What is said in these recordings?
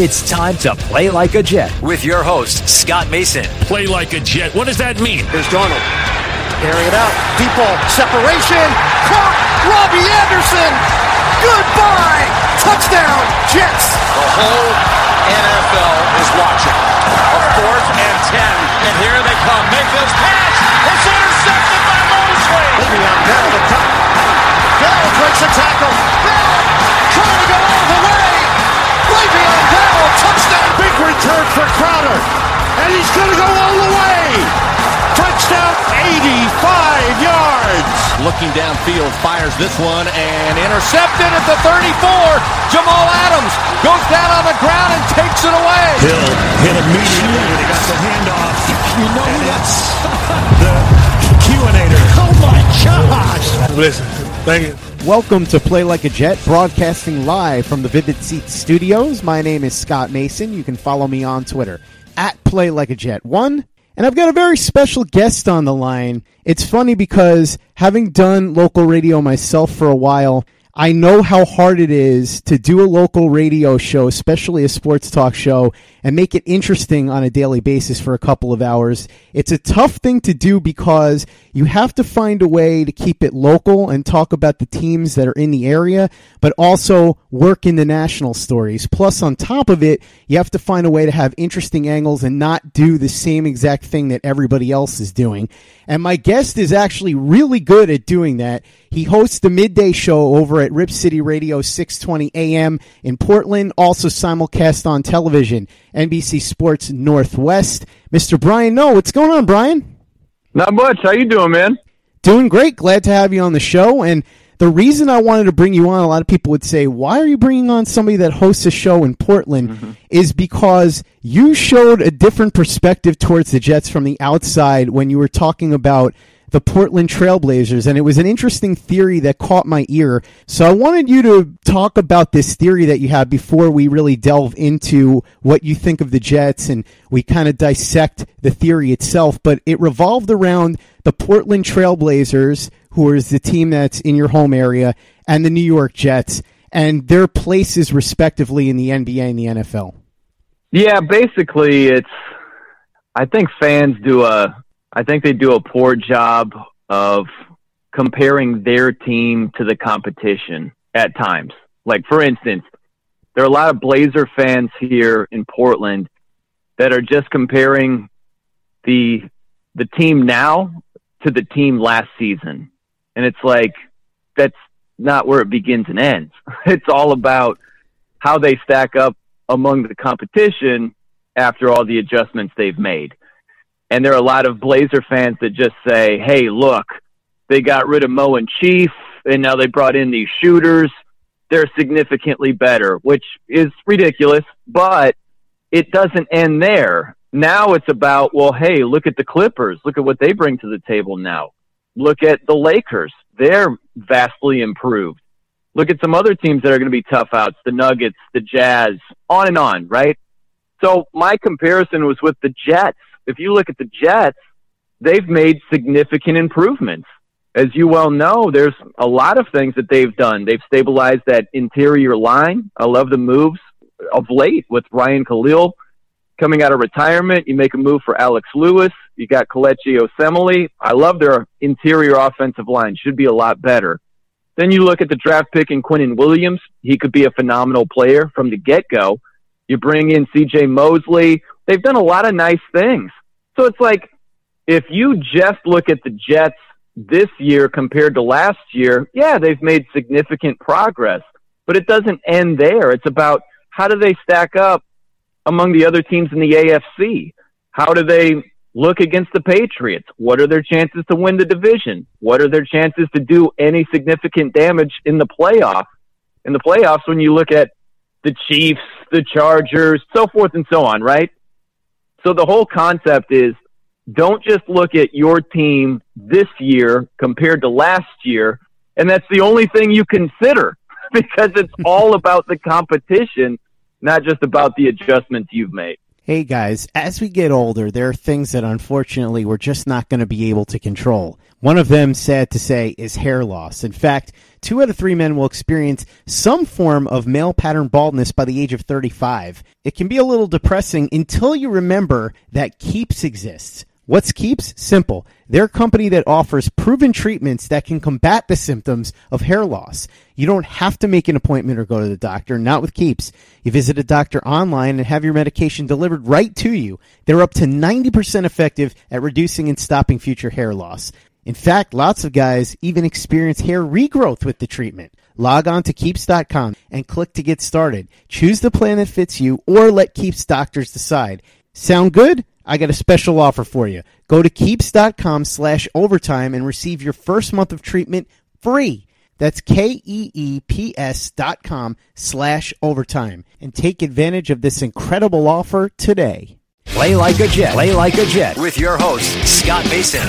It's time to play like a Jet with your host, Scott Mason. Play like a Jet. What does that mean? Here's Darnold. Carrying it out. Deep ball. Separation. Caught. Robbie Anderson. Goodbye. Touchdown. Jets. The whole NFL is watching. A fourth and ten. And here they come. Mayfield's pass. It's intercepted by Mosley. Le'Veon Bell the top. Bell breaks a tackle. Bell trying to go all Touchdown. Big return for Crowder. And he's going to go all the way. Touchdown, 85 yards. Looking downfield, fires this one and intercepted at the 34. Jamal Adams goes down on the ground and takes it away. Hill hit immediately when he got the handoff. You know and that's the QAnator. Oh my gosh. Listen, thank you. Welcome to Play Like a Jet, broadcasting live from the Vivid Seats studios. My name is Scott Mason. You can follow me on Twitter at Play Like a Jet One. And I've got a very special guest on the line. It's funny because having done local radio myself for a while, I know how hard it is to do a local radio show, especially a sports talk show, and make it interesting on a daily basis for a couple of hours. It's a tough thing to do because you have to find a way to keep it local and talk about the teams that are in the area, but also work in the national stories. Plus, on top of it, you have to find a way to have interesting angles and not do the same exact thing that everybody else is doing. And my guest is actually really good at doing that. He hosts the midday show over at Rip City Radio 620 AM in Portland, also simulcast on television, NBC Sports Northwest. Mr. Brian Noe, what's going on, Brian? Not much. How you doing, man? Doing great. Glad to have you on the show. And the reason I wanted to bring you on, a lot of people would say, why are you bringing on somebody that hosts a show in Portland? Mm-hmm. Is because you showed a different perspective towards the Jets from the outside when you were talking about the Portland Trailblazers, and it was an interesting theory that caught my ear. So I wanted you to talk about this theory that you have before we really delve into what you think of the Jets and we kind of dissect the theory itself. But it revolved around the Portland Trailblazers, who is the team that's in your home area, and the New York Jets, and their places respectively in the NBA and the NFL. Yeah, basically, it's. I think fans do a. I think they do a poor job of comparing their team to the competition at times. Like, for instance, there are a lot of Blazer fans here in Portland that are just comparing the the team now to the team last season. And it's like that's not where it begins and ends. It's all about how they stack up among the competition after all the adjustments they've made. And there are a lot of Blazer fans that just say, hey, look, they got rid of Mo and Chief, and now they brought in these shooters. They're significantly better, which is ridiculous, but it doesn't end there. Now it's about, well, hey, look at the Clippers. Look at what they bring to the table now. Look at the Lakers. They're vastly improved. Look at some other teams that are going to be tough outs the Nuggets, the Jazz, on and on, right? So my comparison was with the Jets. If you look at the Jets, they've made significant improvements. As you well know, there's a lot of things that they've done. They've stabilized that interior line. I love the moves of late with Ryan Kalil coming out of retirement. You make a move for Alex Lewis. You got Kelechi Osemele. I love their interior offensive line. Should be a lot better. Then you look at the draft pick in Quinnen Williams. He could be a phenomenal player from the get go. You bring in CJ Mosley. They've done a lot of nice things. So it's like if you just look at the Jets this year compared to last year, yeah, they've made significant progress, but it doesn't end there. It's about how do they stack up among the other teams in the AFC? How do they look against the Patriots? What are their chances to win the division? What are their chances to do any significant damage in the playoff? In the playoffs, when you look at the Chiefs, the Chargers, so forth and so on, right? So the whole concept is don't just look at your team this year compared to last year, and that's the only thing you consider because it's all about the competition, not just about the adjustments you've made. Hey guys, as we get older, there are things that unfortunately we're just not going to be able to control. One of them, sad to say, is hair loss. In fact, two out of three men will experience some form of male pattern baldness by the age of 35. It can be a little depressing until you remember that Keeps exists. What's Keeps? Simple. They're a company that offers proven treatments that can combat the symptoms of hair loss. You don't have to make an appointment or go to the doctor, not with Keeps. You visit a doctor online and have your medication delivered right to you. They're up to 90% effective at reducing and stopping future hair loss. In fact, lots of guys even experience hair regrowth with the treatment. Log on to keeps.com and click to get started. Choose the plan that fits you or let Keeps doctors decide. Sound good? I got a special offer for you. Go to keeps.com slash overtime and receive your first month of treatment free. That's K-E-E-P-S dot com slash overtime and take advantage of this incredible offer today. Play like a Jet. Play like a Jet with your host, Scott Mason.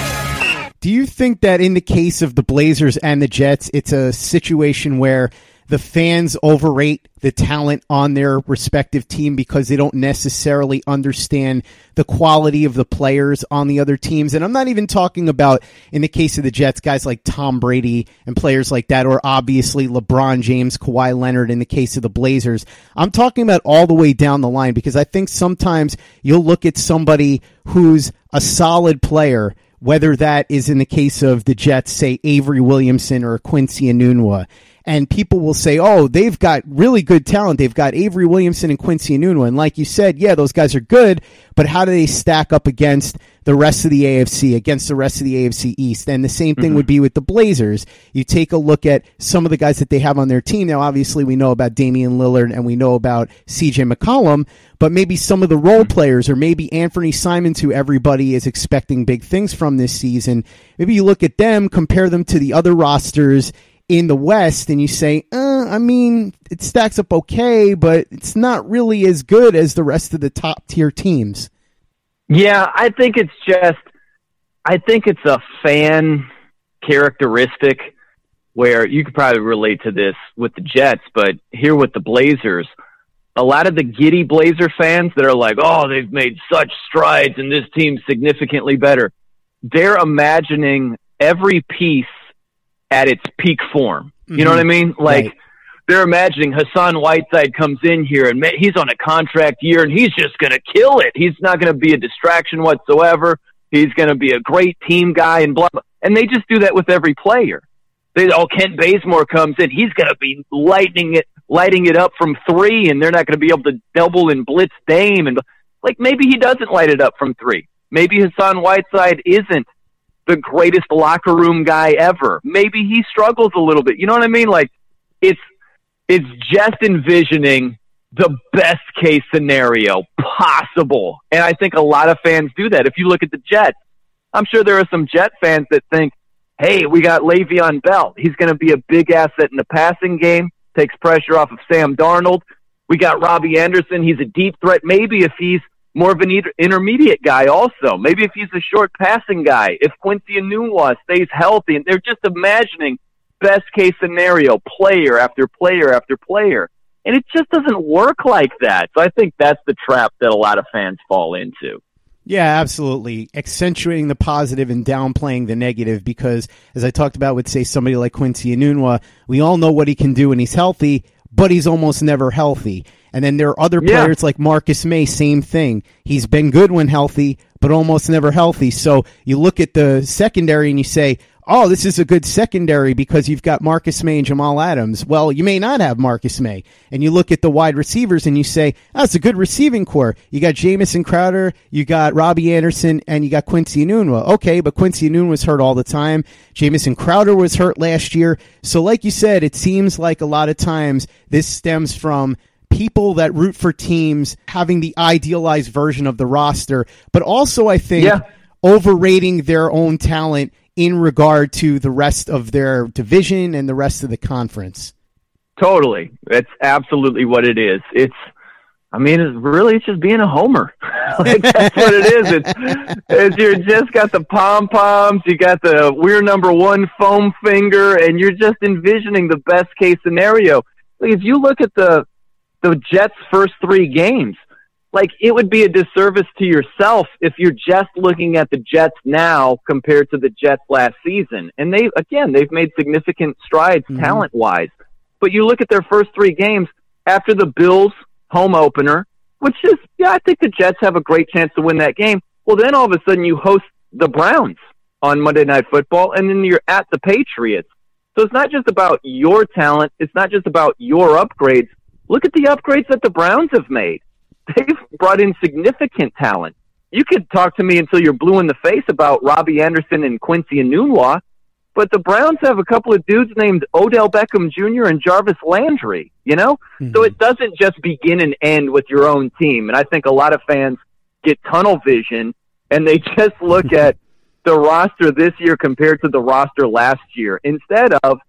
Do you think that in the case of the Blazers and the Jets, it's a situation where the fans overrate the talent on their respective team because they don't necessarily understand the quality of the players on the other teams. And I'm not even talking about in the case of the Jets, guys like Tom Brady and players like that, or obviously LeBron James, Kawhi Leonard in the case of the Blazers. I'm talking about all the way down the line because I think sometimes you'll look at somebody who's a solid player whether that is in the case of the Jets, say Avery Williamson or Quincy Enunwa, and people will say, "Oh, they've got really good talent. They've got Avery Williamson and Quincy Enunwa." And like you said, yeah, those guys are good, but how do they stack up against the rest of the AFC, against the rest of the AFC East? And the same thing mm-hmm. would be with the Blazers. You take a look at some of the guys that they have on their team. Now, obviously, we know about Damian Lillard and we know about CJ McCollum, but maybe some of the role mm-hmm. players, or maybe Anthony Simons, who everybody is expecting big things from this season. Maybe you look at them, compare them to the other rosters in the West and you say, uh, I mean, it stacks up okay, but it's not really as good as the rest of the top tier teams. Yeah, I think it's just, I think it's a fan characteristic where you could probably relate to this with the Jets, but here with the Blazers, a lot of the giddy Blazer fans that are like, oh, they've made such strides and this team's significantly better. They're imagining every piece at its peak form. You mm-hmm. know what I mean? Like right. they're imagining Hassan Whiteside comes in here and he's on a contract year and he's just going to kill it. He's not going to be a distraction whatsoever. He's going to be a great team guy and blah, blah. And they just do that with every player. They, oh, Kent Bazemore comes in. He's going to be lightning it, lighting it up from three and they're not going to be able to double and blitz Dame. And like maybe he doesn't light it up from three. Maybe Hassan Whiteside isn't the greatest locker room guy ever. Maybe he struggles a little bit. You know what I mean? Like it's it's just envisioning the best case scenario possible. And I think a lot of fans do that. If you look at the Jets, I'm sure there are some Jet fans that think, hey, we got Le'Veon Bell. He's going to be a big asset in the passing game, takes pressure off of Sam Darnold. We got Robbie Anderson. He's a deep threat. Maybe if he's more of an intermediate guy also. Maybe if he's a short passing guy, if Quincy Enunwa stays healthy, and they're just imagining best case scenario, player after player after player. And it just doesn't work like that. So I think that's the trap that a lot of fans fall into. Yeah, absolutely. Accentuating the positive and downplaying the negative because, as I talked about with, say, somebody like Quincy Enunwa, we all know what he can do when he's healthy, but he's almost never healthy. And then there are other players yeah. like Marcus Maye, same thing. He's been good when healthy, but almost never healthy. So you look at the secondary and you say, oh, this is a good secondary because you've got Marcus Maye and Jamal Adams. Well, you may not have Marcus Maye. And you look at the wide receivers and you say, oh, it's a good receiving corps. You got Jamison Crowder, you got Robbie Anderson, and you got Quincy Enunwa. Okay, but Quincy Enunwa was hurt all the time. Jamison Crowder was hurt last year. So like you said, it seems like a lot of times this stems from – people that root for teams having the idealized version of the roster, but also I think yeah. overrating their own talent in regard to the rest of their division and the rest of the conference. Totally. That's absolutely what it is. It's I mean, it's really it's just being a homer. like that's what it is. It's, it's you're just got the pom poms, you got the we're number one foam finger, and you're just envisioning the best case scenario. Like if you look at the the Jets' first three games, like it would be a disservice to yourself if you're just looking at the Jets now compared to the Jets last season. And they again, they've made significant strides mm-hmm. talent wise. But you look at their first three games after the Bills home opener, which is yeah, I think the Jets have a great chance to win that game. Well, then all of a sudden you host the Browns on Monday Night Football, and then you're at the Patriots. So it's not just about your talent. It's not just about your upgrades. Look at the upgrades that the Browns have made. They've brought in significant talent. You could talk to me until you're blue in the face about Robbie Anderson and Quincy and Enunwa, but the Browns have a couple of dudes named Odell Beckham Jr. and Jarvis Landry, you know? Mm-hmm. So it doesn't just begin and end with your own team. And I think a lot of fans get tunnel vision and they just look at the roster this year compared to the roster last year instead of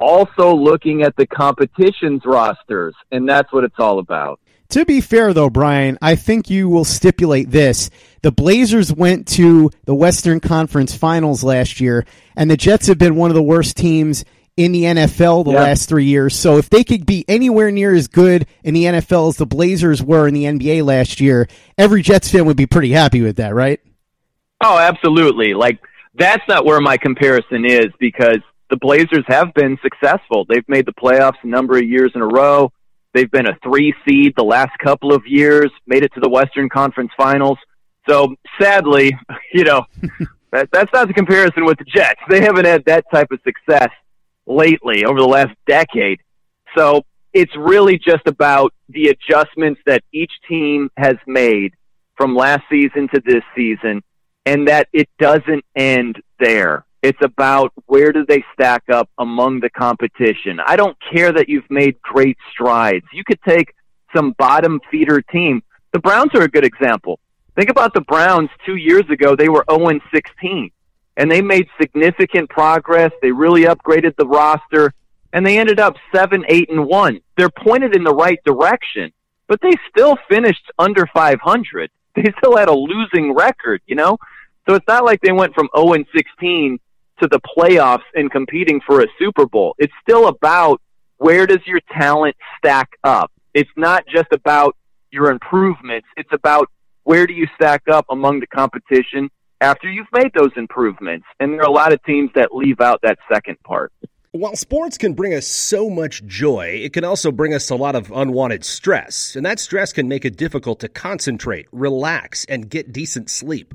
also looking at the competition's rosters. And that's what it's all about. To be fair, though, Brian, I think you will stipulate this. The Blazers went to the Western Conference Finals last year, and the Jets have been one of the worst teams in the NFL the last three years. So if they could be anywhere near as good in the NFL as the Blazers were in the NBA last year, every Jets fan would be pretty happy with that, right? Oh, absolutely. Like, that's not where my comparison is because the Blazers have been successful. They've made the playoffs a number of years in a row. They've been a three seed the last couple of years, made it to the Western Conference Finals. So sadly, you know, that, that's not the comparison with the Jets. They haven't had that type of success lately over the last decade. So it's really just about the adjustments that each team has made from last season to this season and that it doesn't end there. It's about where do they stack up among the competition. I don't care that you've made great strides. You could take some bottom feeder team. The Browns are a good example. Think about the Browns two years ago. They were 0 16 and they made significant progress. They really upgraded the roster and they ended up 7, 8 and 1. They're pointed in the right direction, but they still finished under 500. They still had a losing record, you know? So it's not like they went from 0 16 to the playoffs and competing for a Super Bowl. It's still about where does your talent stack up? It's not just about your improvements. It's about where do you stack up among the competition after you've made those improvements. And there are a lot of teams that leave out that second part. While sports can bring us so much joy, it can also bring us a lot of unwanted stress. And that stress can make it difficult to concentrate, relax, and get decent sleep.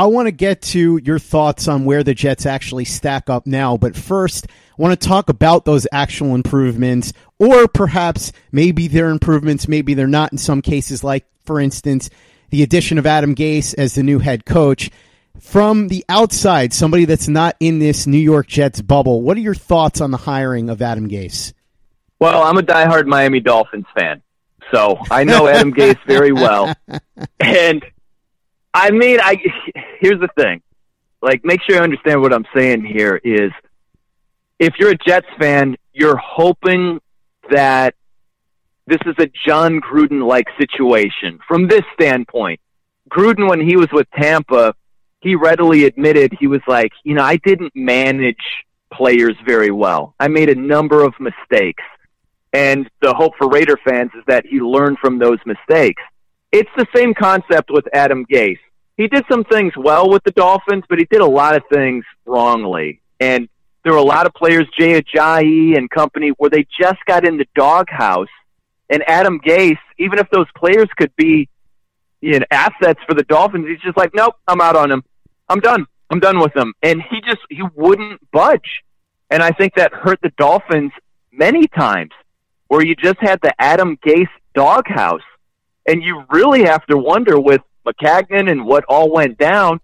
I want to get to your thoughts on where the Jets actually stack up now, but first, I want to talk about those actual improvements, or perhaps maybe they're improvements, maybe they're not in some cases, like, for instance, the addition of Adam Gase as the new head coach. From the outside, somebody that's not in this New York Jets bubble, what are your thoughts on the hiring of Adam Gase? Well, I'm a diehard Miami Dolphins fan, so I know Adam Gase very well. And I mean, I here's the thing. Like, make sure you understand what I'm saying here is if you're a Jets fan, you're hoping that this is a Jon Gruden like situation from this standpoint. Gruden, when he was with Tampa, he readily admitted he was like, you know, I didn't manage players very well. I made a number of mistakes. And the hope for Raider fans is that he learned from those mistakes. It's the same concept with Adam Gase. He did some things well with the Dolphins, but he did a lot of things wrongly. And there were a lot of players, Jay Ajayi and company, where they just got in the doghouse. And Adam Gase, even if those players could be you know, assets for the Dolphins, he's just like, nope, I'm out on him. I'm done. I'm done with him. And he just he wouldn't budge. And I think that hurt the Dolphins many times, where you just had the Adam Gase doghouse, and you really have to wonder with Maccagnan and what all went down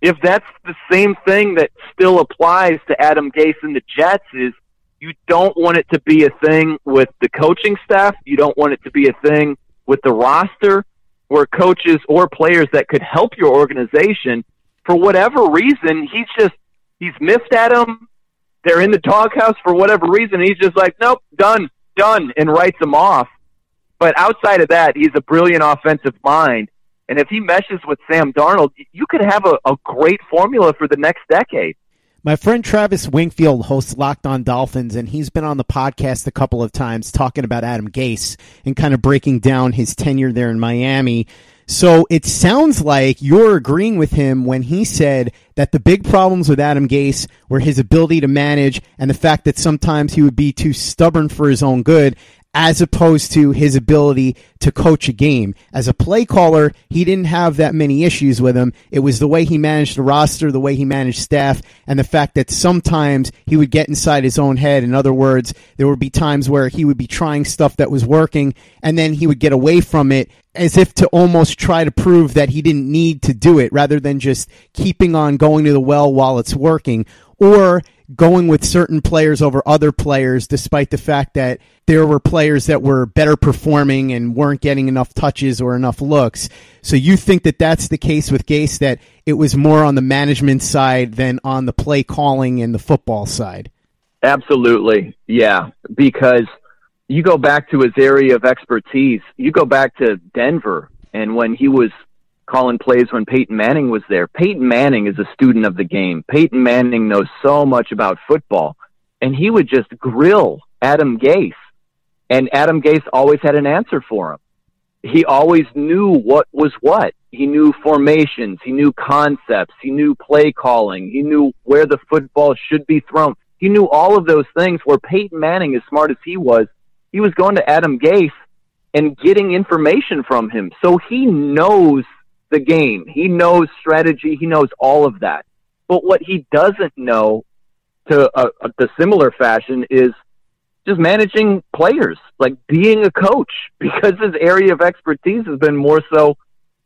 if that's the same thing that still applies to Adam Gase and the Jets is you don't want it to be a thing with the coaching staff. You don't want it to be a thing with the roster where coaches or players that could help your organization for whatever reason, he's just he's missed at them. They're in the doghouse for whatever reason. He's just like, nope, done, done, and writes them off. But outside of that, he's a brilliant offensive mind. And if he meshes with Sam Darnold, you could have a, a great formula for the next decade. My friend Travis Wingfield hosts Locked On Dolphins, and he's been on the podcast a couple of times talking about Adam Gase and kind of breaking down his tenure there in Miami. So it sounds like you're agreeing with him when he said that the big problems with Adam Gase were his ability to manage and the fact that sometimes he would be too stubborn for his own good as opposed to his ability to coach a game. As a play caller, he didn't have that many issues with him. It was the way he managed the roster, the way he managed staff, and the fact that sometimes he would get inside his own head. In other words, there would be times where he would be trying stuff that was working and then he would get away from it as if to almost try to prove that he didn't need to do it rather than just keeping on going to the well while it's working. Or going with certain players over other players, despite the fact that there were players that were better performing and weren't getting enough touches or enough looks. So you think that that's the case with Gase, that it was more on the management side than on the play calling and the football side? Absolutely. Yeah. Because you go back to his area of expertise, you go back to Denver and when he was calling plays when Peyton Manning was there. Peyton Manning is a student of the game. Peyton Manning knows so much about football, and he would just grill Adam Gase, and Adam Gase always had an answer for him. He always knew what was what. He knew formations, he knew concepts, he knew play calling, he knew where the football should be thrown. He knew all of those things where Peyton Manning, as smart as he was, he was going to Adam Gase and getting information from him. So he knows the game. He knows strategy. He knows all of that. But what he doesn't know to a, a, the similar fashion is just managing players, like being a coach, because his area of expertise has been more so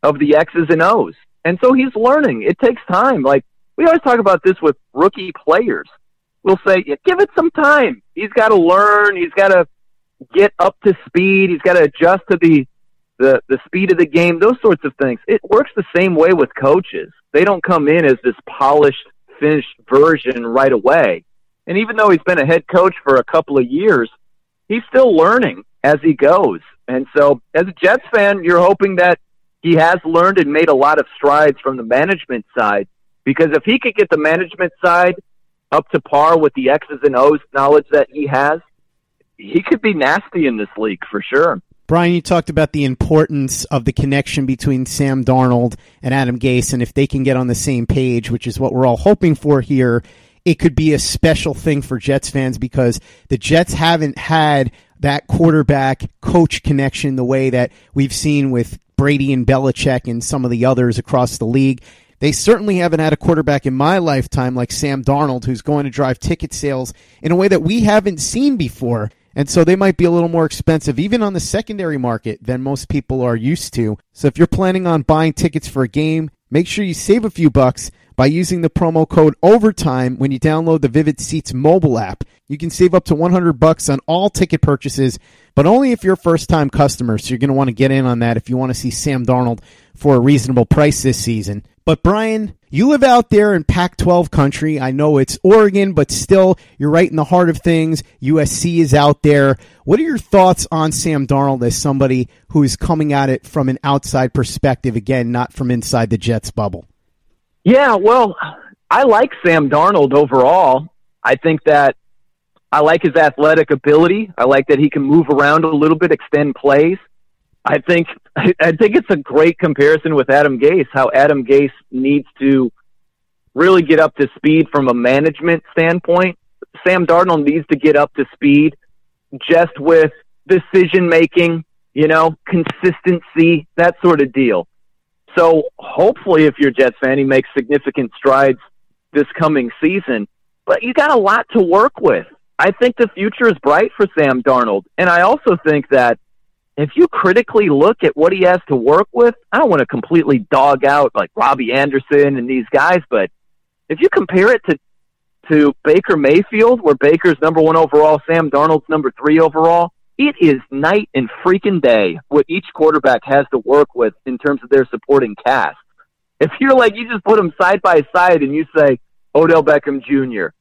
of the X's and O's. And so he's learning. It takes time. Like we always talk about this with rookie players. We'll say, yeah, give it some time. He's got to learn. He's got to get up to speed. He's got to adjust to the the the speed of the game, those sorts of things. It works the same way with coaches. They don't come in as this polished, finished version right away. And even though he's been a head coach for a couple of years, he's still learning as he goes. And so, as a Jets fan, you're hoping that he has learned and made a lot of strides from the management side. Because if he could get the management side up to par with the X's and O's knowledge that he has, he could be nasty in this league for sure. Brian, you talked about the importance of the connection between Sam Darnold and Adam Gase, and if they can get on the same page, which is what we're all hoping for here, it could be a special thing for Jets fans because the Jets haven't had that quarterback coach connection the way that we've seen with Brady and Belichick and some of the others across the league. They certainly haven't had a quarterback in my lifetime like Sam Darnold, who's going to drive ticket sales in a way that we haven't seen before. And so they might be a little more expensive, even on the secondary market, than most people are used to. So if you're planning on buying tickets for a game, make sure you save a few bucks by using the promo code OVERTIME when you download the Vivid Seats mobile app. You can save up to 100 bucks on all ticket purchases, but only if you're a first time customer. So you're going to want to get in on that if you want to see Sam Darnold for a reasonable price this season. But Brian, you live out there in Pac 12 country. I know it's Oregon, but still, you're right in the heart of things. USC is out there. What are your thoughts on Sam Darnold as somebody who is coming at it from an outside perspective, again, not from inside the Jets bubble? Yeah, well, I like Sam Darnold overall. I think that I like his athletic ability. I like that he can move around a little bit, extend plays. I think I think it's a great comparison with Adam Gase. How Adam Gase needs to really get up to speed from a management standpoint. Sam Darnold needs to get up to speed just with decision making, you know, consistency, that sort of deal. So hopefully, if you're Jets fan, he makes significant strides this coming season. But you got a lot to work with. I think the future is bright for Sam Darnold. And I also think that if you critically look at what he has to work with, I don't want to completely dog out like Robbie Anderson and these guys, but if you compare it to to Baker Mayfield, where Baker's number one overall, Sam Darnold's number three overall, it is night and freaking day what each quarterback has to work with in terms of their supporting cast. If you're like, you just put them side by side and you say Odell Beckham Jr.,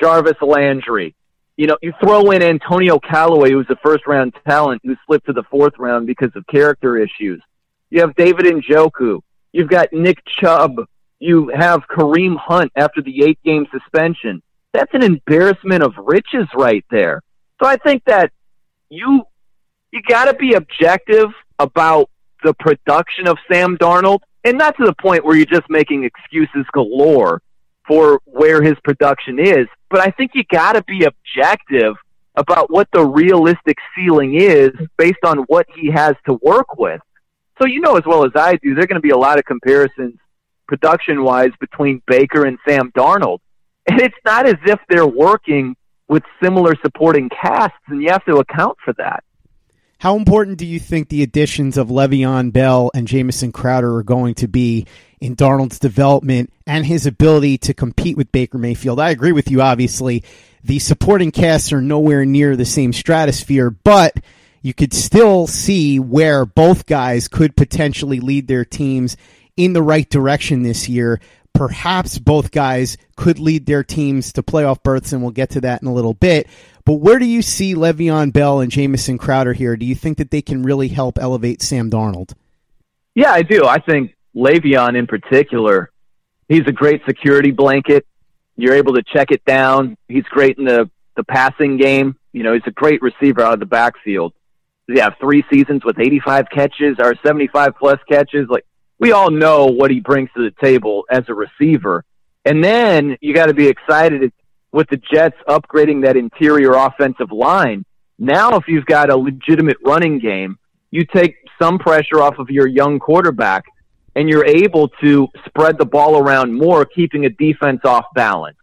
Jarvis Landry, you know, you throw in Antonio Callaway, who's a first round talent who slipped to the fourth round because of character issues. You have David Njoku. You've got Nick Chubb. You have Kareem Hunt after the eight game suspension. That's an embarrassment of riches right there. So I think that you you got to be objective about the production of Sam Darnold, and not to the point where you're just making excuses galore for where his production is. But I think you got to be objective about what the realistic ceiling is based on what he has to work with. So you know as well as I do, there are going to be a lot of comparisons production wise between Baker and Sam Darnold. And it's not as if they're working with similar supporting casts, and you have to account for that. How important do you think the additions of Le'Veon Bell and Jamison Crowder are going to be in Darnold's development and his ability to compete with Baker Mayfield? I agree with you, obviously. The supporting casts are nowhere near the same stratosphere, but you could still see where both guys could potentially lead their teams in the right direction this year. Perhaps both guys could lead their teams to playoff berths, and we'll get to that in a little bit. But where do you see Le'Veon Bell and Jamison Crowder here? Do you think that they can really help elevate Sam Darnold? Yeah, I do. I think Le'Veon in particular, he's a great security blanket. You're able to check it down. He's great in the, the passing game. You know, he's a great receiver out of the backfield. Does he have three seasons with 85 catches or 75 plus catches? Like, we all know what he brings to the table as a receiver. And then you got to be excited with the Jets upgrading that interior offensive line. Now, if you've got a legitimate running game, you take some pressure off of your young quarterback and you're able to spread the ball around more, keeping a defense off balance.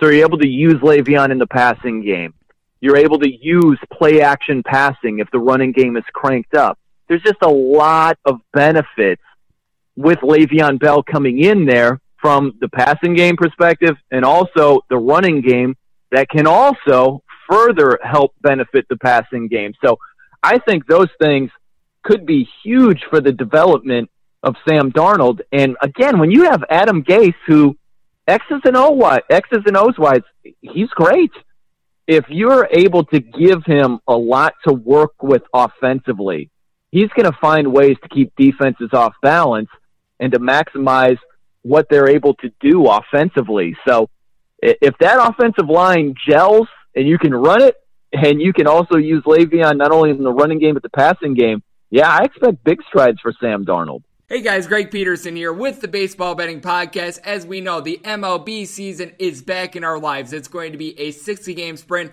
So you're able to use Le'Veon in the passing game. You're able to use play action passing if the running game is cranked up. There's just a lot of benefits with Le'Veon Bell coming in there from the passing game perspective and also the running game that can also further help benefit the passing game. So I think those things could be huge for the development of Sam Darnold. And again, when you have Adam Gase, who X's and O wise, X's and O's wise, he's great. If you're able to give him a lot to work with offensively, he's going to find ways to keep defenses off balance and to maximize what they're able to do offensively. So if that offensive line gels and you can run it and you can also use Le'Veon not only in the running game but the passing game, yeah, I expect big strides for Sam Darnold. Hey guys, Greg Peterson here with the Baseball Betting Podcast. As we know, the MLB season is back in our lives. It's going to be a 60 game sprint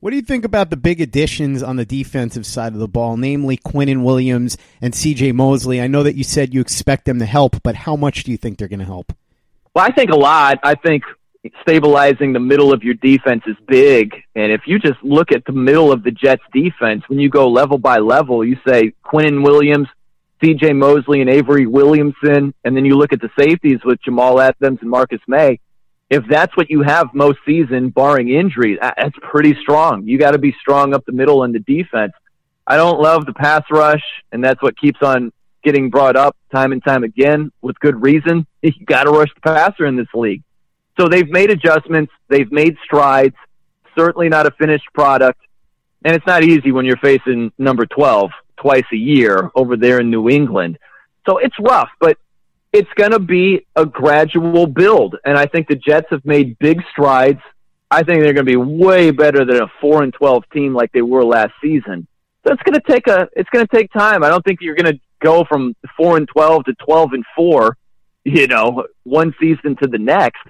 What do you think about the big additions on the defensive side of the ball, namely Quinnen Williams and CJ Mosley? I know that you said you expect them to help, but how much do you think they're going to help? Well, I think a lot. I think stabilizing the middle of your defense is big. And if you just look at the middle of the Jets defense, when you go level by level, you say Quinnen Williams, CJ Mosley, and Avery Williamson, and then you look at the safeties with Jamal Adams and Marcus Maye if that's what you have most season, barring injuries, that's pretty strong. You got to be strong up the middle in the defense. I don't love the pass rush, and that's what keeps on getting brought up time and time again with good reason. You got to rush the passer in this league. So they've made adjustments. They've made strides. Certainly not a finished product. And it's not easy when you're facing number 12 twice a year over there in New England. So it's rough, but it's going to be a gradual build. And I think the Jets have made big strides. I think they're going to be way better than a 4 and 12 team like they were last season. So it's going to take a it's going to take time. I don't think you're going to go from 4 and 12 to 12 and 4, you know, one season to the next.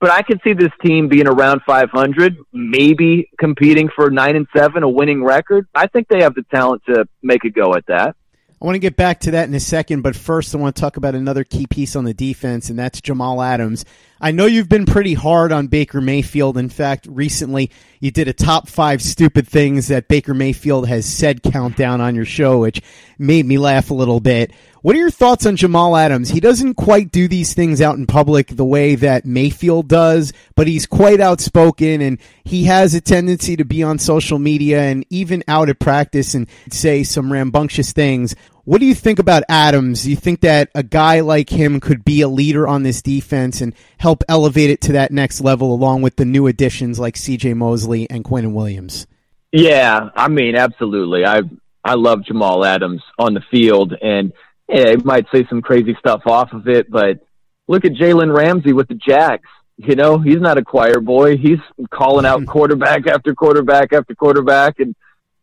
But I could see this team being around 500, maybe competing for 9 and 7, a winning record. I think they have the talent to make a go at that. I want to get back to that in a second, but first I want to talk about another key piece on the defense, and that's Jamal Adams. I know you've been pretty hard on Baker Mayfield. In fact, recently you did a top five stupid things that Baker Mayfield has said countdown on your show, which made me laugh a little bit. What are your thoughts on Jamal Adams? He doesn't quite do these things out in public the way that Mayfield does, but he's quite outspoken and he has a tendency to be on social media and even out at practice and say some rambunctious things. What do you think about Adams? Do you think that a guy like him could be a leader on this defense and help elevate it to that next level along with the new additions like CJ Mosley and Quinnen Williams? Yeah, I mean, absolutely. I I love Jamal Adams on the field, and yeah, he might say some crazy stuff off of it, but look at Jalen Ramsey with the Jags. You know, he's not a choir boy. He's calling out quarterback after quarterback after quarterback, and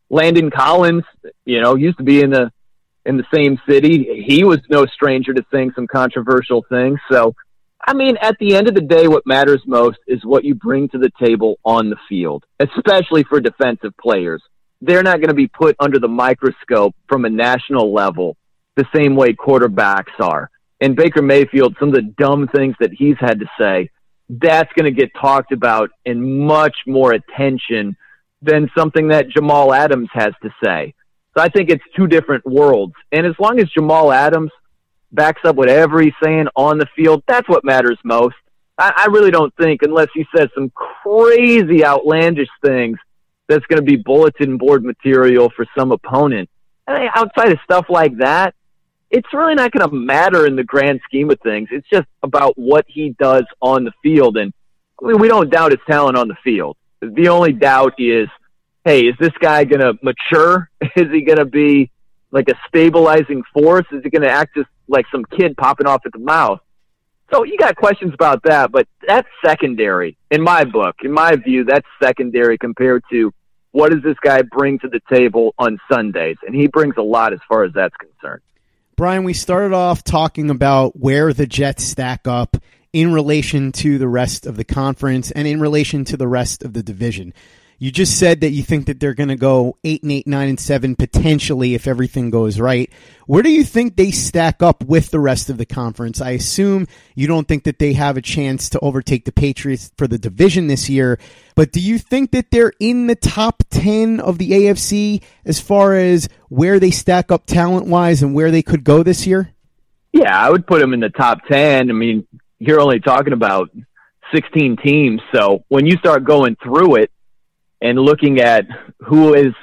Landon Collins, you know, used to be in the in the same city. He was no stranger to saying some controversial things. So, I mean, at the end of the day, what matters most is what you bring to the table on the field, especially for defensive players. They're not going to be put under the microscope from a national level the same way quarterbacks are. And Baker Mayfield, some of the dumb things that he's had to say, that's going to get talked about in much more attention than something that Jamal Adams has to say. So I think it's two different worlds. And as long as Jamal Adams backs up whatever he's saying on the field, that's what matters most. I, I really don't think, unless he says some crazy, outlandish things, that's going to be bulletin board material for some opponent. I mean, outside of stuff like that, it's really not going to matter in the grand scheme of things. It's just about what he does on the field. And I mean, we don't doubt his talent on the field. The only doubt is hey, is this guy going to mature? Is he going to be like a stabilizing force? Is he going to act just like some kid popping off at the mouth? So you got questions about that, but that's secondary in my book. In my view, that's secondary compared to what does this guy bring to the table on Sundays? And he brings a lot as far as that's concerned. Brian, we started off talking about where the Jets stack up in relation to the rest of the conference and in relation to the rest of the division. You just said that you think that they're going to go eight and eight, nine and seven potentially if everything goes right. Where do you think they stack up with the rest of the conference? I assume you don't think that they have a chance to overtake the Patriots for the division this year, but do you think that they're in the top 10 of the AFC as far as where they stack up talent wise and where they could go this year? Yeah, I would put them in the top 10. I mean, you're only talking about 16 teams. So when you start going through it, and looking at who is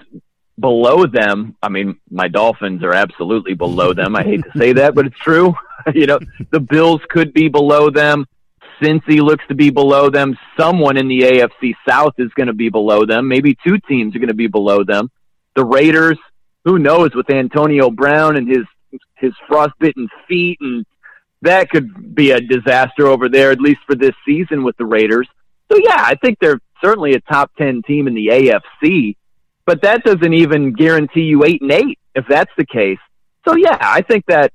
below them, I mean, my Dolphins are absolutely below them. I hate to say that, but it's true. you know, the Bills could be below them. Cincy looks to be below them. Someone in the AFC South is going to be below them. Maybe two teams are going to be below them. The Raiders, who knows with Antonio Brown and his his frostbitten feet and that could be a disaster over there at least for this season with the Raiders. So yeah, I think they're certainly a top 10 team in the AFC, but that doesn't even guarantee you 8 and 8 if that's the case. So yeah, I think that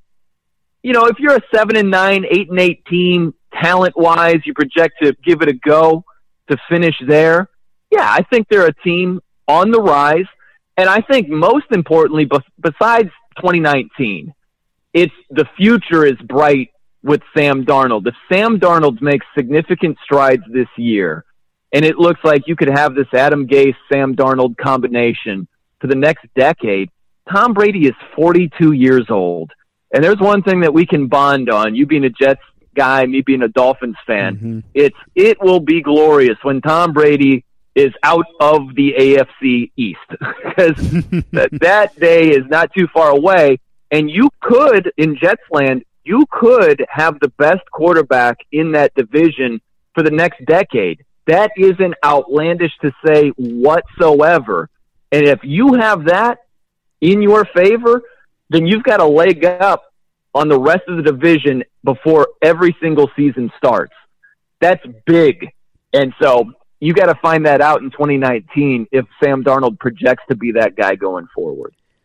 you know, if you're a 7 and 9, 8 and 8 team talent-wise, you project to give it a go to finish there. Yeah, I think they're a team on the rise, and I think most importantly besides 2019, it's the future is bright with Sam Darnold. If Sam Darnold makes significant strides this year, and it looks like you could have this Adam Gase, Sam Darnold combination for the next decade. Tom Brady is 42 years old. And there's one thing that we can bond on, you being a Jets guy, me being a Dolphins fan. Mm-hmm. It's it will be glorious when Tom Brady is out of the AFC East because that, that day is not too far away. And you could, in Jets land, you could have the best quarterback in that division for the next decade. That isn't outlandish to say whatsoever. And if you have that in your favor, then you've got a leg up on the rest of the division before every single season starts. That's big. And so you got to find that out in 2019 if Sam Darnold projects to be that guy going forward.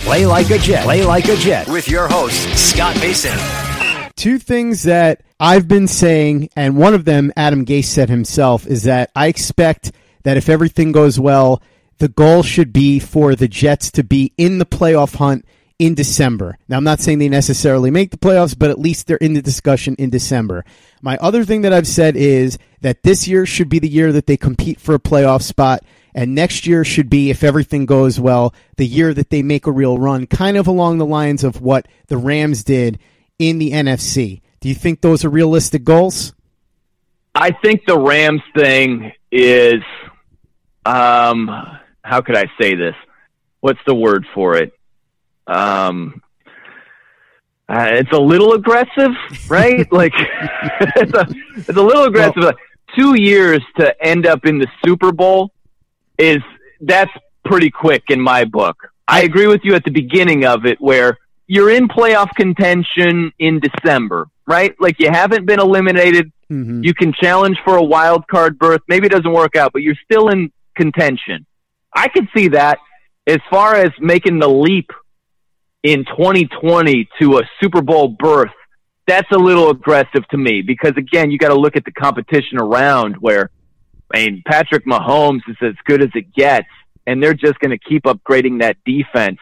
Play like a Jet. Play like a Jet with your host, Scott Mason. Two things that I've been saying, and one of them, Adam Gase said himself, is that I expect that if everything goes well, the goal should be for the Jets to be in the playoff hunt in December. Now, I'm not saying they necessarily make the playoffs, but at least they're in the discussion in December. My other thing that I've said is that this year should be the year that they compete for a playoff spot. And next year should be, if everything goes well, the year that they make a real run, kind of along the lines of what the Rams did in the NFC. Do you think those are realistic goals? I think the Rams thing is, um, how could I say this? What's the word for it? Um, uh, it's a little aggressive, right? like it's a it's a little aggressive. Well, Two years to end up in the Super Bowl is that's pretty quick in my book. I agree with you at the beginning of it where you're in playoff contention in December, right? Like you haven't been eliminated. Mm-hmm. You can challenge for a wild card berth. Maybe it doesn't work out, but you're still in contention. I could see that as far as making the leap in 2020 to a Super Bowl berth. That's a little aggressive to me because again, you got to look at the competition around where I mean, Patrick Mahomes is as good as it gets, and they're just going to keep upgrading that defense.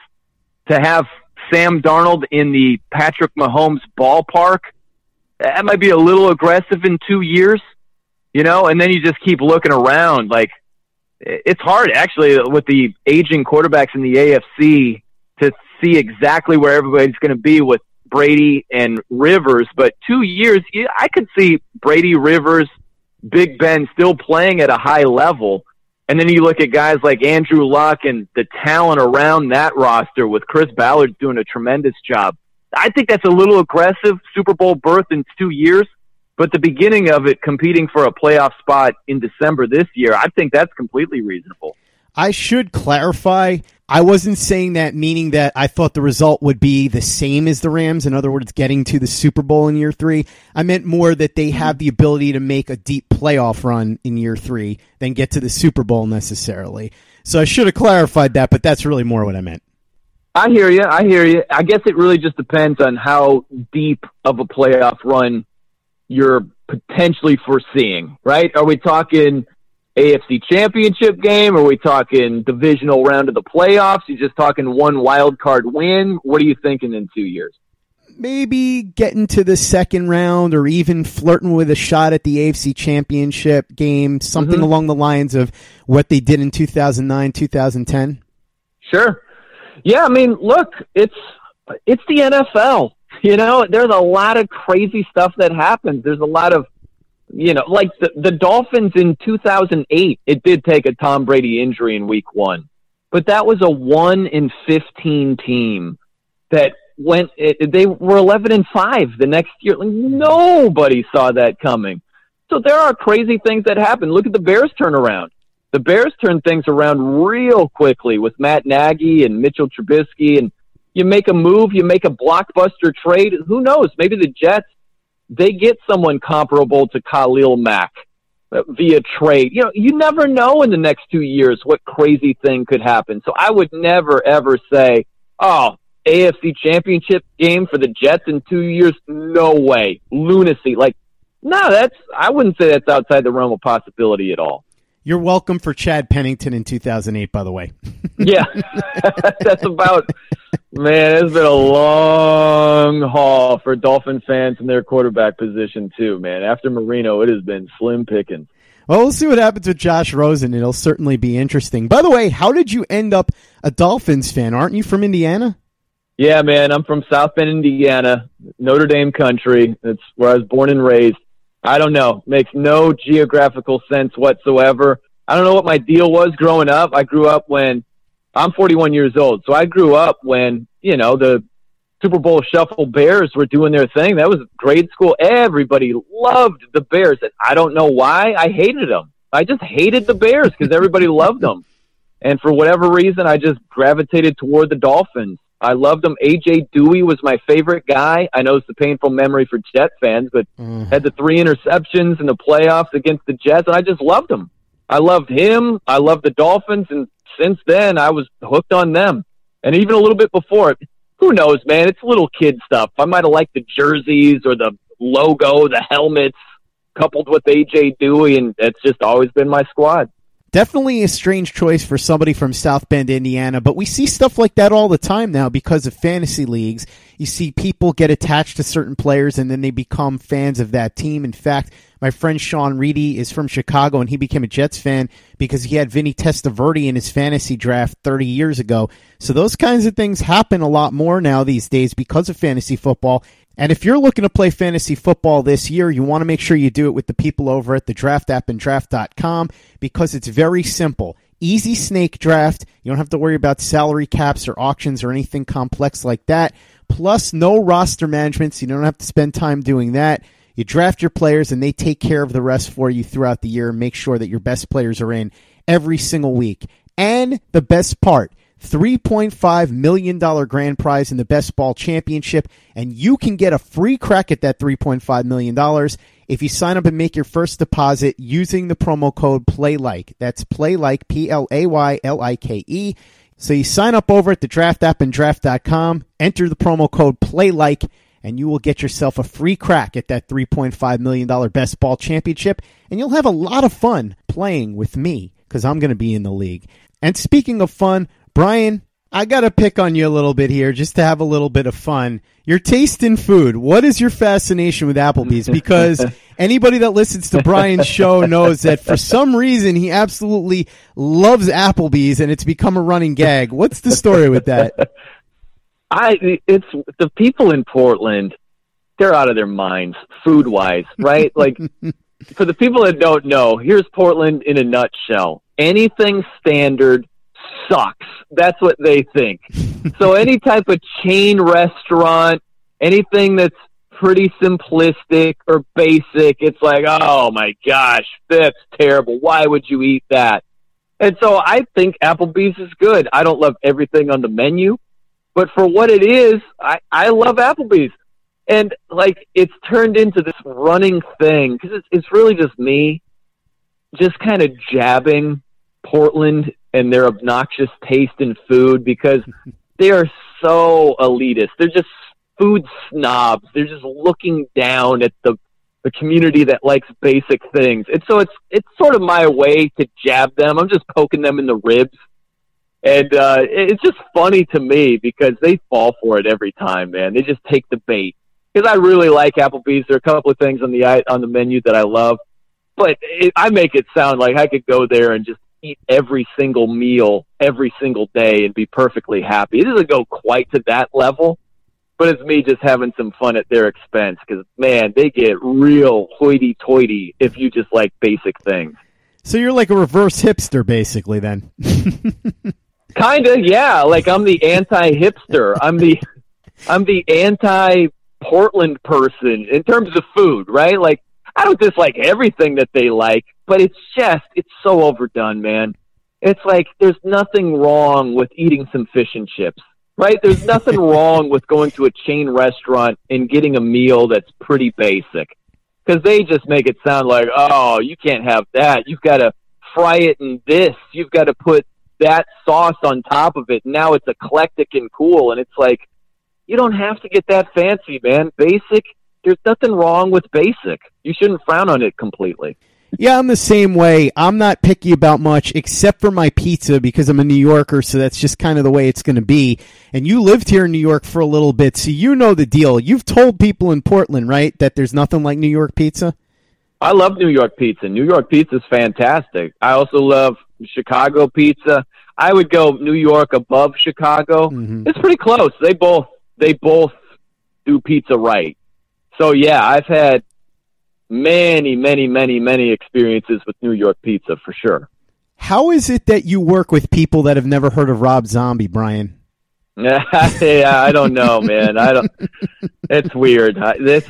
To have Sam Darnold in the Patrick Mahomes ballpark, that might be a little aggressive in two years, you know, and then you just keep looking around. Like, it's hard actually with the aging quarterbacks in the AFC to see exactly where everybody's going to be with Brady and Rivers. But two years, I could see Brady, Rivers, Big Ben still playing at a high level. And then you look at guys like Andrew Luck and the talent around that roster with Chris Ballard doing a tremendous job. I think that's a little aggressive Super Bowl berth in two years, but the beginning of it competing for a playoff spot in December this year, I think that's completely reasonable. I should clarify. I wasn't saying that meaning that I thought the result would be the same as the Rams. In other words, getting to the Super Bowl in year three. I meant more that they have the ability to make a deep playoff run in year three than get to the Super Bowl necessarily. So I should have clarified that, but that's really more what I meant. I hear you. I hear you. I guess it really just depends on how deep of a playoff run you're potentially foreseeing, right? Are we talking AFC championship game? Are we talking divisional round of the playoffs? You just talking one wild card win? What are you thinking in two years? Maybe getting to the second round or even flirting with a shot at the AFC championship game, something mm-hmm. along the lines of what they did in 2009, 2010. Sure. Yeah, I mean, look, it's it's the NFL. You know, there's a lot of crazy stuff that happens. There's a lot of you know, like the, the Dolphins in 2008, it did take a Tom Brady injury in week one, but that was a one in 15 team that went, it, they were 11 and five the next year. Like, nobody saw that coming. So there are crazy things that happen. Look at the Bears turnaround. The Bears turned things around real quickly with Matt Nagy and Mitchell Trubisky and you make a move, you make a blockbuster trade. Who knows? Maybe the Jets they get someone comparable to Khalil Mack uh, via trade. You know, you never know in the next two years what crazy thing could happen. So I would never ever say, "Oh, AFC Championship game for the Jets in two years." No way, lunacy. Like, no, that's I wouldn't say that's outside the realm of possibility at all. You're welcome for Chad Pennington in 2008, by the way. yeah, that's about. Man, it's been a long haul for Dolphin fans in their quarterback position too. Man, after Marino, it has been slim pickings. Well, we'll see what happens with Josh Rosen. It'll certainly be interesting. By the way, how did you end up a Dolphins fan? Aren't you from Indiana? Yeah, man, I'm from South Bend, Indiana, Notre Dame country. That's where I was born and raised. I don't know. Makes no geographical sense whatsoever. I don't know what my deal was growing up. I grew up when I'm 41 years old. So I grew up when, you know, the Super Bowl shuffle Bears were doing their thing. That was grade school. Everybody loved the Bears. And I don't know why. I hated them. I just hated the Bears because everybody loved them. And for whatever reason, I just gravitated toward the Dolphins. I loved him. AJ Duhe was my favorite guy. I know it's a painful memory for Jet fans, but mm. had the three interceptions in the playoffs against the Jets, and I just loved him. I loved him. I loved the Dolphins, and since then, I was hooked on them. And even a little bit before it, who knows, man? It's little kid stuff. I might have liked the jerseys or the logo, the helmets, coupled with AJ Duhe, and it's just always been my squad. Definitely a strange choice for somebody from South Bend, Indiana, but we see stuff like that all the time now because of fantasy leagues. You see people get attached to certain players and then they become fans of that team. In fact, my friend Sean Reedy is from Chicago and he became a Jets fan because he had Vinny Testaverde in his fantasy draft 30 years ago. So those kinds of things happen a lot more now these days because of fantasy football. And if you're looking to play fantasy football this year, you want to make sure you do it with the people over at the draft app and draft.com because it's very simple. Easy snake draft. You don't have to worry about salary caps or auctions or anything complex like that. Plus, no roster management, so you don't have to spend time doing that. You draft your players and they take care of the rest for you throughout the year and make sure that your best players are in every single week. And the best part, $3.5 million grand prize in the best ball championship, and you can get a free crack at that $3.5 million if you sign up and make your first deposit using the promo code PLAYLIKE. That's PLAYLIKE, P L A Y L I K E. So you sign up over at the draft app and draft.com, enter the promo code PLAYLIKE, and you will get yourself a free crack at that $3.5 million best ball championship, and you'll have a lot of fun playing with me because I'm going to be in the league. And speaking of fun, Brian, I got to pick on you a little bit here just to have a little bit of fun. Your taste in food. What is your fascination with Applebee's? Because anybody that listens to Brian's show knows that for some reason he absolutely loves Applebee's and it's become a running gag. What's the story with that? I it's the people in Portland, they're out of their minds food wise, right? like for the people that don't know, here's Portland in a nutshell. Anything standard sucks. That's what they think. so any type of chain restaurant, anything that's pretty simplistic or basic, it's like, oh my gosh, that's terrible. Why would you eat that? And so I think Applebee's is good. I don't love everything on the menu, but for what it is, I, I love Applebee's. And like, it's turned into this running thing because it's, it's really just me just kind of jabbing Portland and their obnoxious taste in food because they are so elitist. They're just food snobs. They're just looking down at the the community that likes basic things. And so it's it's sort of my way to jab them. I'm just poking them in the ribs. And uh it's just funny to me because they fall for it every time, man. They just take the bait. Because I really like Applebee's. There are a couple of things on the on the menu that I love, but it, I make it sound like I could go there and just eat every single meal every single day and be perfectly happy. It doesn't go quite to that level, but it's me just having some fun at their expense because man, they get real hoity-toity if you just like basic things. So you're like a reverse hipster, basically, then. Kinda, yeah. Like I'm the anti-hipster. I'm the I'm the anti-Portland person in terms of food, right? Like I don't dislike everything that they like, but it's just it's so overdone, man. It's like there's nothing wrong with eating some fish and chips, right? There's nothing wrong with going to a chain restaurant and getting a meal that's pretty basic. Because they just make it sound like, oh, you can't have that. You've got to fry it in this. You've got to put that sauce on top of it. Now it's eclectic and cool. And it's like, you don't have to get that fancy, man. Basic, there's nothing wrong with basic. You shouldn't frown on it completely. Yeah, I'm the same way. I'm not picky about much except for my pizza because I'm a New Yorker, so that's just kind of the way it's going to be. And you lived here in New York for a little bit, so you know the deal. You've told people in Portland, right, that there's nothing like New York pizza? I love New York pizza. New York pizza is fantastic. I also love Chicago pizza. I would go New York above Chicago. Mm-hmm. It's pretty close. They both they both do pizza right. So yeah, I've had many, many, many, many experiences with New York pizza for sure. How is it that you work with people that have never heard of Rob Zombie, Brian? yeah, I don't know, man. I don't. It's weird. I, this,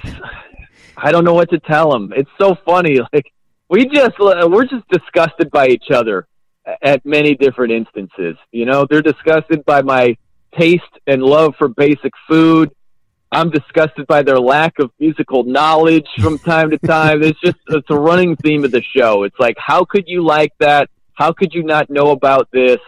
I don't know what to tell them. It's so funny. Like we just we're just disgusted by each other at many different instances. You know, they're disgusted by my taste and love for basic food. I'm disgusted by their lack of musical knowledge from time to time. It's just it's a running theme of the show. It's like how could you like that? How could you not know about this?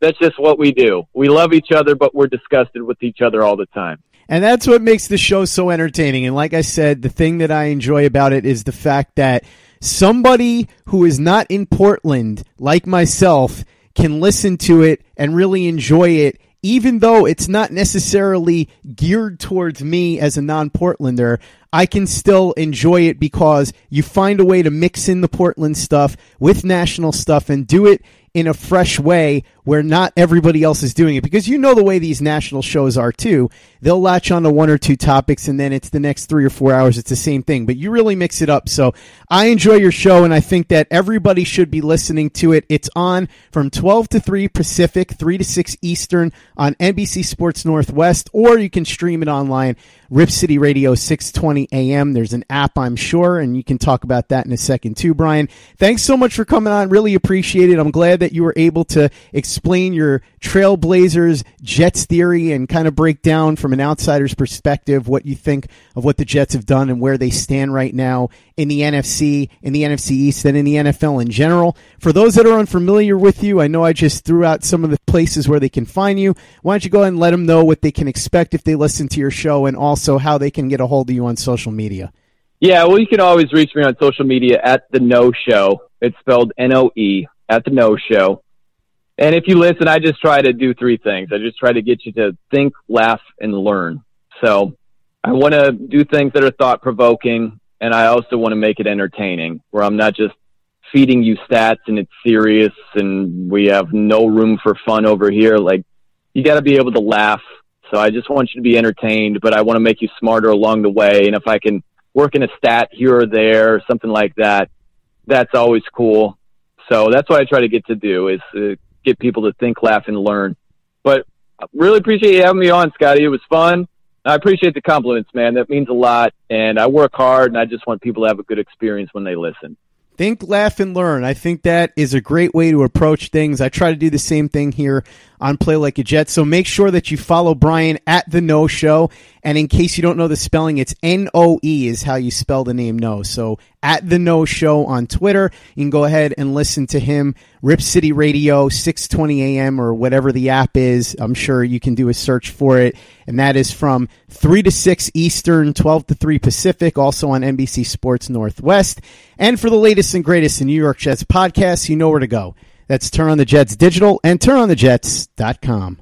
That's just what we do. We love each other, but we're disgusted with each other all the time. And that's what makes the show so entertaining. And like I said, the thing that I enjoy about it is the fact that somebody who is not in Portland, like myself, can listen to it and really enjoy it, even though it's not necessarily geared towards me as a non Portlander. I can still enjoy it because you find a way to mix in the Portland stuff with national stuff and do it in a fresh way where not everybody else is doing it because you know the way these national shows are too. They'll latch on to one or two topics and then it's the next three or four hours. It's the same thing, but you really mix it up. So I enjoy your show and I think that everybody should be listening to it. It's on from 12 to 3 Pacific, 3 to 6 Eastern on NBC Sports Northwest, or you can stream it online. Rip City Radio 620 AM. There's an app, I'm sure, and you can talk about that in a second too, Brian. Thanks so much for coming on. Really appreciate it. I'm glad that you were able to your Trailblazers Jets theory and kind of break down from an outsider's perspective what you think of what the Jets have done and where they stand right now in the NFC, in the NFC East, and in the NFL in general. For those that are unfamiliar with you, I know I just threw out some of the places where they can find you. Why don't you go ahead and let them know what they can expect if they listen to your show and also how they can get a hold of you on social media? Yeah, well, you can always reach me on social media at the Noe Show. It's spelled N O E at the Noe Show. And if you listen, I just try to do three things. I just try to get you to think, laugh, and learn. So I want to do things that are thought provoking, and I also want to make it entertaining, where I'm not just feeding you stats and it's serious and we have no room for fun over here. Like, you got to be able to laugh. So I just want you to be entertained, but I want to make you smarter along the way. And if I can work in a stat here or there, or something like that, that's always cool. So that's what I try to get to do is uh, get people to think, laugh, and learn. But really appreciate you having me on, Scotty. It was fun. I appreciate the compliments, man. That means a lot. And I work hard, and I just want people to have a good experience when they listen. Think, laugh, and learn. I think that is a great way to approach things. I try to do the same thing here on Play Like a Jet. So make sure that you follow Brian at the Noe Show. And in case you don't know the spelling, it's N O E is how you spell the name Noe. So at the Noe Show on Twitter, you can go ahead and listen to him. Rip City Radio, 620 AM or whatever the app is. I'm sure you can do a search for it. And that is from 3 to 6 Eastern, 12 to 3 Pacific, also on NBC Sports Northwest. And for the latest and greatest in New York Jets podcasts, you know where to go. That's Turn on the Jets Digital and turnonthejets.com.